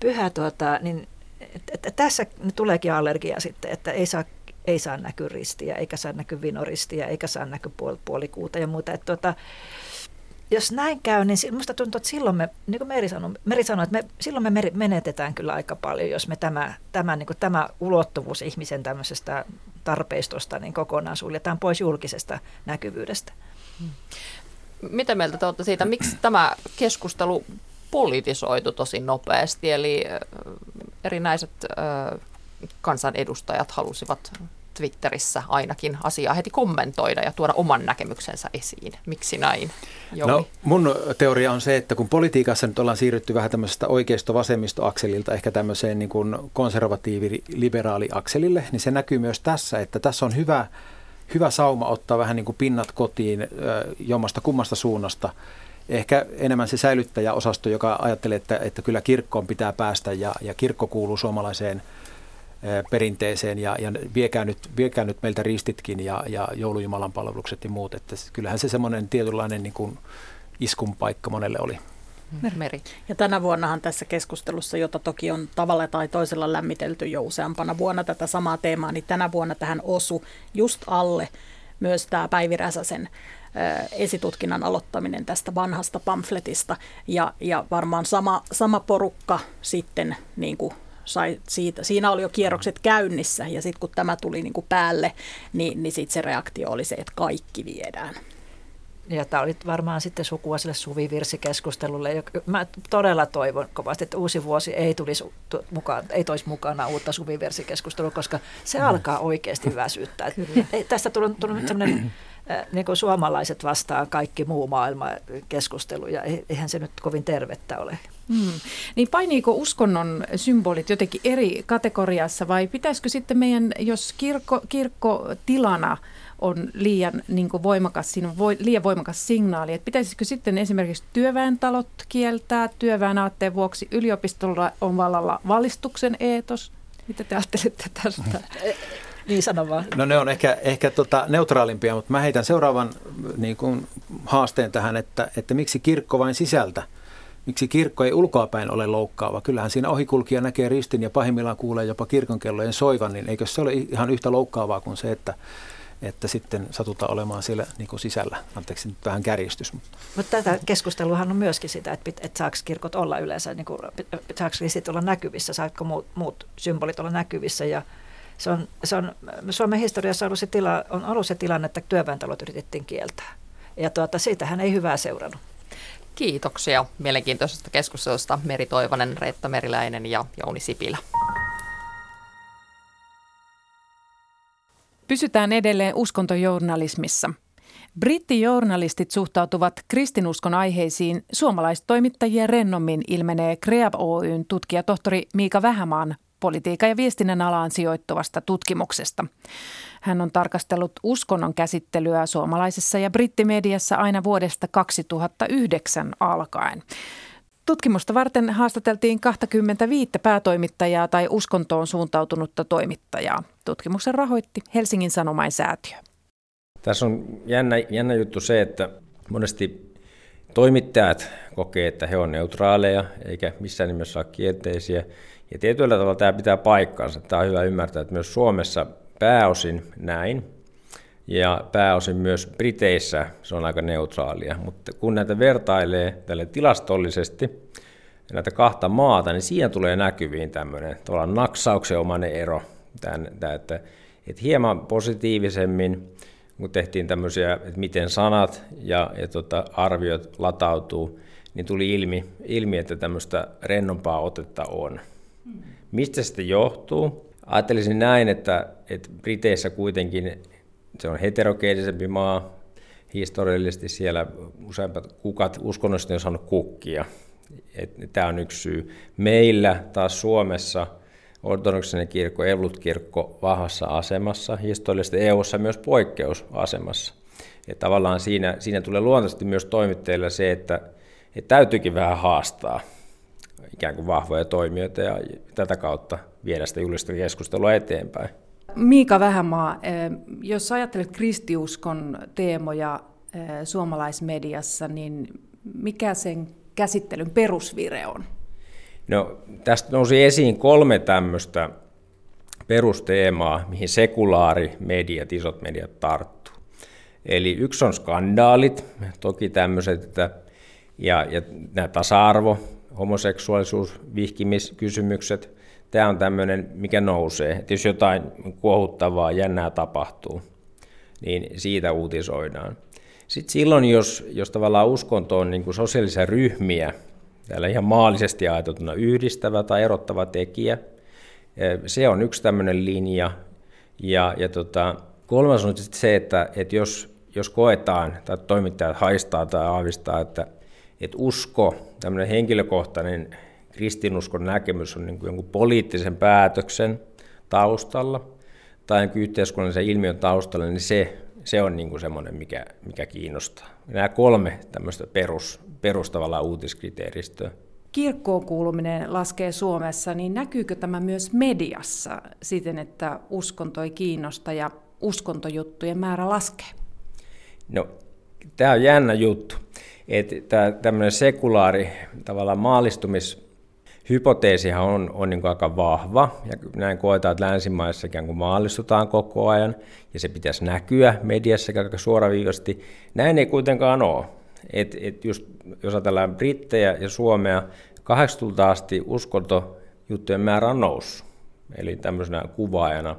pyhä tuota, niin että tässä tuleekin allergia sitten, että ei saa, ei saa näkyä ristiä, eikä saa näkyä vinoristiä, eikä saa näkyä puol- puolikuuta ja muuta. Että tuota, jos näin käy, niin minusta tuntuu, että silloin me, niin kuin Meri sanoi, Meri sanoi että me, silloin me menetetään kyllä aika paljon, jos me tämä, tämä, niin kuin tämä ulottuvuus ihmisen tämmöisestä tarpeistosta niin kokonaan suljetaan pois julkisesta näkyvyydestä. Mitä mieltä te olette siitä, miksi tämä keskustelu politisoitu tosi nopeasti, eli erinäiset kansanedustajat halusivat Twitterissä ainakin asiaa heti kommentoida ja tuoda oman näkemyksensä esiin. Miksi näin? Jouni? No mun teoria on se, että kun politiikassa nyt ollaan siirrytty vähän tämmöisestä oikeisto-vasemmisto-akselilta ehkä tämmöiseen niin kuin konservatiivi-liberaali-akselille, niin se näkyy myös tässä, että tässä on hyvä, hyvä sauma ottaa vähän niin kuin pinnat kotiin jommasta kummasta suunnasta ehkä enemmän se säilyttäjäosasto, joka ajattelee, että, että kyllä kirkkoon pitää päästä ja, ja kirkko kuuluu suomalaiseen perinteeseen ja, ja viekää, nyt, viekää nyt meiltä ristitkin ja, ja joulujumalan palvelukset ja muut. Että kyllähän se semmoinen tietynlainen niin kuin iskun paikka monelle oli. Meri. Ja tänä vuonnahan tässä keskustelussa, jota toki on tavalla tai toisella lämmitelty jo useampana vuonna tätä samaa teemaa, niin tänä vuonna tähän osu just alle myös tämä Päivi Räsäsen esitutkinnan aloittaminen tästä vanhasta pamfletista ja, ja varmaan sama, sama porukka sitten niin kuin sai siitä, siinä oli jo kierrokset käynnissä ja sitten kun tämä tuli niin kuin päälle, niin, niin sitten se reaktio oli se, että kaikki viedään. Ja tämä oli varmaan sitten sukua sille suvivirsikeskustelulle. Mä todella toivon kovasti, että uusi vuosi ei, tulisi mukaan, ei toisi mukana uutta suvivirsikeskustelua, koska se alkaa oikeasti väsyttää. Ei, tästä tullut, tullut sellainen niin kuin suomalaiset vastaan kaikki muu maailma keskustelu, ja eihän se nyt kovin tervettä ole. Hmm. Niin painiiko uskonnon symbolit jotenkin eri kategoriassa vai pitäisikö sitten meidän, jos kirkko, kirkko tilana on liian niin kuin voimakas, siinä on voi, liian voimakas signaali. Että pitäisikö sitten esimerkiksi työväentalot kieltää työväen aatteen vuoksi? Yliopistolla on vallalla valistuksen eetos. Mitä te ajattelette tästä? Niin sano vaan. No ne on ehkä, ehkä tota neutraalimpia, mutta mä heitän seuraavan niin kuin, haasteen tähän, että, että miksi kirkko vain sisältä? Miksi kirkko ei ulkoapäin ole loukkaava? Kyllähän siinä ohikulkija näkee ristin ja pahimmillaan kuulee jopa kirkonkellojen soivan, niin eikö se ole ihan yhtä loukkaavaa kuin se, että, että sitten satutaan olemaan siellä niin kuin sisällä. Anteeksi nyt vähän kärjistys. Mutta tätä keskusteluhan on myöskin sitä, että, että saako kirkot olla yleensä, niin kuin, saako ristit olla näkyvissä, saako muut, muut symbolit olla näkyvissä ja se on, se on, Suomen historiassa ollut se tila, on ollut se tilanne, että työväentalot yritettiin kieltää. Ja tuota, siitähän ei hyvää seurannut. Kiitoksia mielenkiintoisesta keskustelusta Meri Toivonen, Reetta Meriläinen ja Jouni Sipilä. Pysytään edelleen uskontojournalismissa. Brittijournalistit suhtautuvat kristinuskon aiheisiin suomalaistoimittajia rennommin ilmenee Kreab Oyn tutkija tohtori Miika Vähämaan politiikan ja viestinnän alaan sijoittuvasta tutkimuksesta. Hän on tarkastellut uskonnon käsittelyä suomalaisessa ja brittimediassa aina vuodesta 2009 alkaen. Tutkimusta varten haastateltiin 25 päätoimittajaa tai uskontoon suuntautunutta toimittajaa. Tutkimuksen rahoitti Helsingin Sanomain säätiö. Tässä on jännä, jännä juttu se, että monesti toimittajat kokee, että he ovat neutraaleja eikä missään nimessä ole kielteisiä. Ja tietyllä tavalla tämä pitää paikkaansa. Tämä on hyvä ymmärtää, että myös Suomessa pääosin näin, ja pääosin myös Briteissä se on aika neutraalia. Mutta kun näitä vertailee tälle tilastollisesti, näitä kahta maata, niin siinä tulee näkyviin tämmöinen tavallaan naksauksenomainen ero. Tämän, tämän, että, että hieman positiivisemmin, kun tehtiin tämmöisiä, että miten sanat ja, ja tota, arviot latautuu, niin tuli ilmi, ilmi, että tämmöistä rennompaa otetta on. Mistä se johtuu? Ajattelisin näin, että, että Briteissä kuitenkin se on heterogeenisempi maa. Historiallisesti siellä useimmat kukat uskonnollisesti on saanut kukkia. Tämä on yksi syy. Meillä taas Suomessa ortodoksinen kirkko, evolut-kirkko vahvassa asemassa, historiallisesti EU-ssa myös poikkeusasemassa. Ja tavallaan siinä, siinä tulee luontaisesti myös toimittajilla se, että, että täytyykin vähän haastaa ikään kuin vahvoja toimijoita ja tätä kautta viedä sitä julista keskustelua eteenpäin. Miika Vähämaa, eh, jos ajattelet kristiuskon teemoja eh, suomalaismediassa, niin mikä sen käsittelyn perusvire on? No, tästä nousi esiin kolme tämmöistä perusteemaa, mihin sekulaari mediat, isot mediat tarttuu. Eli yksi on skandaalit, toki tämmöiset, että, ja, ja nämä tasa-arvo, homoseksuaalisuus, vihkimiskysymykset, tämä on tämmöinen, mikä nousee. Että jos jotain kuohuttavaa, jännää tapahtuu, niin siitä uutisoidaan. Sitten silloin, jos, jos tavallaan uskonto on niin kuin sosiaalisia ryhmiä, täällä ihan maallisesti ajateltuna yhdistävä tai erottava tekijä, eh, se on yksi tämmöinen linja. Ja, ja tota, kolmas on sitten se, että, että jos, jos koetaan tai toimittajat haistaa tai aavistaa, että, että usko, tämmöinen henkilökohtainen kristinuskon näkemys on niin kuin jonkun poliittisen päätöksen taustalla tai yhteiskunnallisen ilmiön taustalla, niin se, se on niin kuin semmoinen, mikä, mikä kiinnostaa. Nämä kolme tämmöistä perus, perustavalla uutiskriteeristöä. Kirkkoon kuuluminen laskee Suomessa, niin näkyykö tämä myös mediassa siten, että uskonto ei kiinnosta ja uskontojuttujen määrä laskee? No, tämä on jännä juttu. Että tämmöinen sekulaari tavallaan maallistumis hypoteesihan on, on niin aika vahva, ja näin koetaan, että länsimaissa ikään kuin maallistutaan koko ajan, ja se pitäisi näkyä mediassa aika suoraviivasti. Näin ei kuitenkaan ole. Et, et just, jos ajatellaan Brittejä ja Suomea, 80 asti uskontojuttujen määrä on noussut, eli tämmöisenä kuvaajana.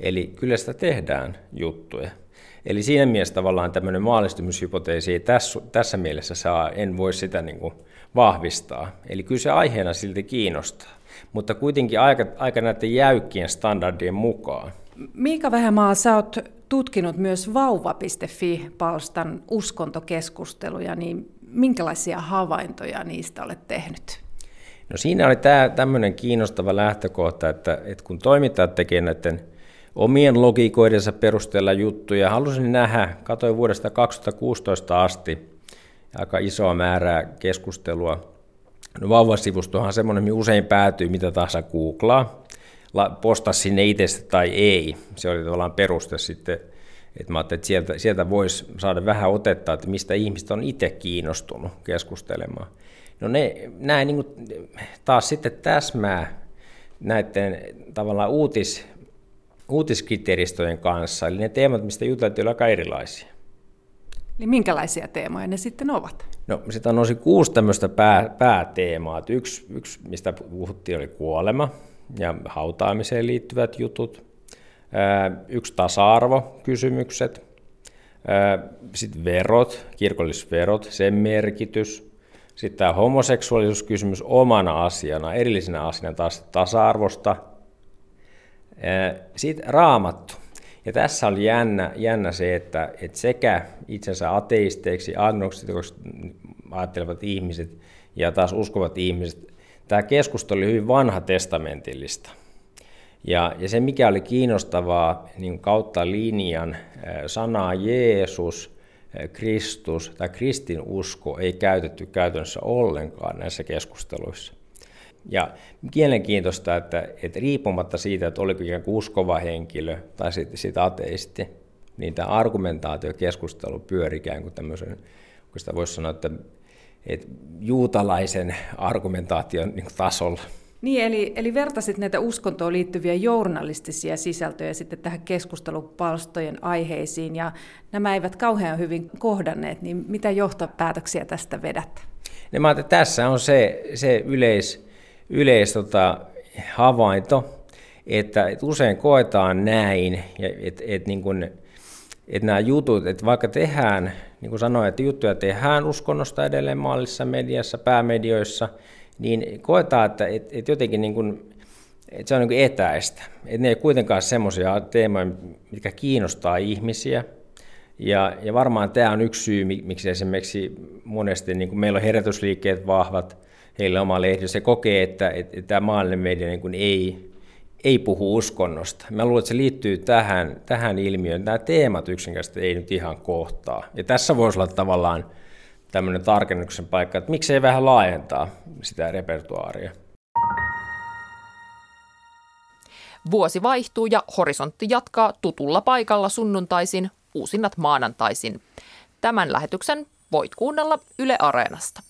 Eli kyllä sitä tehdään juttuja. Eli siinä mielessä tavallaan tämmöinen maallistumishypoteesi ei tässä, tässä mielessä saa, en voi sitä niin kuin vahvistaa. Eli kyllä se aiheena silti kiinnostaa, mutta kuitenkin aika, aika näiden jäykkien standardien mukaan. Miika Vähämaa, sä oot tutkinut myös vauva.fi-palstan uskontokeskusteluja, niin minkälaisia havaintoja niistä olet tehnyt? No siinä oli tämä tämmöinen kiinnostava lähtökohta, että, että kun toimittajat tekevät näiden omien logiikoidensa perusteella juttuja. Halusin nähdä, katsoin vuodesta 2016 asti aika isoa määrää keskustelua. No vauvasivustohan on semmoinen, mihin usein päätyy, mitä tahansa googlaa, posta sinne itsestä tai ei. Se oli tavallaan peruste sitten, että mä ajattelin, että sieltä, sieltä voisi saada vähän otetta, että mistä ihmiset on itse kiinnostunut keskustelemaan. No ne, näin niin kuin taas sitten täsmää näiden tavallaan uutis, uutiskriteeristöjen kanssa, eli ne teemat, mistä juteltiin, aika erilaisia. Niin minkälaisia teemoja ne sitten ovat? No sitä nousi kuusi tämmöistä pää, pääteemaa. Yksi, yksi, mistä puhuttiin, oli kuolema ja hautaamiseen liittyvät jutut. Yksi tasa-arvokysymykset. Sitten verot, kirkollisverot, sen merkitys. Sitten tämä homoseksuaalisuuskysymys omana asiana, erillisenä asiana taas tasa-arvosta. Sitten raamattu. Ja tässä oli jännä, jännä se, että, että sekä itsensä ateisteiksi, agnostikoiksi ajattelevat ihmiset ja taas uskovat ihmiset, tämä keskustelu oli hyvin vanha testamentillista. Ja, ja se, mikä oli kiinnostavaa niin kautta linjan, sanaa Jeesus, Kristus tai kristinusko ei käytetty käytännössä ollenkaan näissä keskusteluissa. Ja mielenkiintoista, että, että riippumatta siitä, että oliko ikään kuin uskova henkilö tai sitten sitä ateisti, niin tämä argumentaatiokeskustelu pyöri ikään kuin tämmöisen, kun sitä voisi sanoa, että, että juutalaisen argumentaation niin tasolla. Niin, eli, eli vertasit näitä uskontoon liittyviä journalistisia sisältöjä sitten tähän keskustelupalstojen aiheisiin, ja nämä eivät kauhean hyvin kohdanneet, niin mitä johtopäätöksiä tästä vedät? Ne, mä että tässä on se, se yleis, yleis tota, havainto, että, että usein koetaan näin, että, että, niin kuin, että nämä jutut, että vaikka tehdään, niin kuin sanoin, että juttuja tehdään uskonnosta edelleen maallisessa mediassa, päämedioissa, niin koetaan, että, että, että jotenkin niin kuin, että se on niin etäistä. Että ne ei kuitenkaan semmoisia teemoja, mitkä kiinnostaa ihmisiä. Ja, ja varmaan tämä on yksi syy, miksi esimerkiksi monesti niin kuin meillä on herätysliikkeet vahvat, heillä oma se kokee, että, että, että tämä maallinen media niin kuin ei, ei puhu uskonnosta. Mä luulen, että se liittyy tähän, tähän ilmiöön. Nämä teemat yksinkertaisesti ei nyt ihan kohtaa. Ja tässä voisi olla tavallaan tämmöinen tarkennuksen paikka, että miksei vähän laajentaa sitä repertuaaria. Vuosi vaihtuu ja horisontti jatkaa tutulla paikalla sunnuntaisin, uusinnat maanantaisin. Tämän lähetyksen voit kuunnella Yle Areenasta.